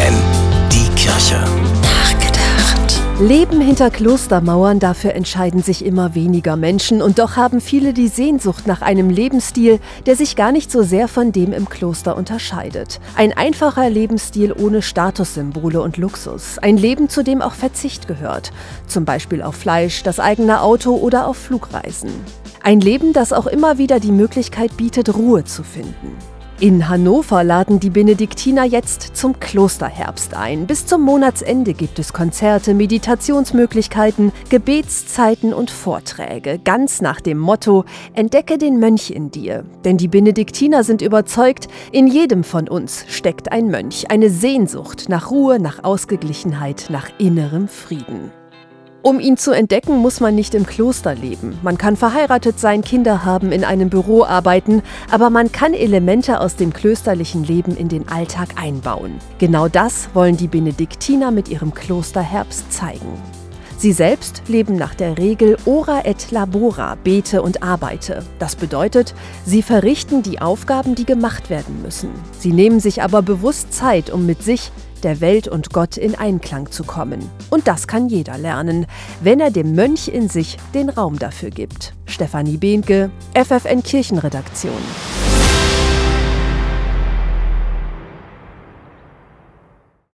FFN, die Kirche. Nachgedacht. Leben hinter Klostermauern, dafür entscheiden sich immer weniger Menschen und doch haben viele die Sehnsucht nach einem Lebensstil, der sich gar nicht so sehr von dem im Kloster unterscheidet. Ein einfacher Lebensstil ohne Statussymbole und Luxus. Ein Leben, zu dem auch Verzicht gehört. Zum Beispiel auf Fleisch, das eigene Auto oder auf Flugreisen. Ein Leben, das auch immer wieder die Möglichkeit bietet, Ruhe zu finden. In Hannover laden die Benediktiner jetzt zum Klosterherbst ein. Bis zum Monatsende gibt es Konzerte, Meditationsmöglichkeiten, Gebetszeiten und Vorträge, ganz nach dem Motto Entdecke den Mönch in dir. Denn die Benediktiner sind überzeugt, in jedem von uns steckt ein Mönch, eine Sehnsucht nach Ruhe, nach Ausgeglichenheit, nach innerem Frieden. Um ihn zu entdecken, muss man nicht im Kloster leben. Man kann verheiratet sein, Kinder haben, in einem Büro arbeiten, aber man kann Elemente aus dem klösterlichen Leben in den Alltag einbauen. Genau das wollen die Benediktiner mit ihrem Klosterherbst zeigen. Sie selbst leben nach der Regel ora et labora, bete und arbeite. Das bedeutet, sie verrichten die Aufgaben, die gemacht werden müssen. Sie nehmen sich aber bewusst Zeit, um mit sich, der Welt und Gott in Einklang zu kommen. Und das kann jeder lernen, wenn er dem Mönch in sich den Raum dafür gibt. Stefanie Behnke, FFN Kirchenredaktion.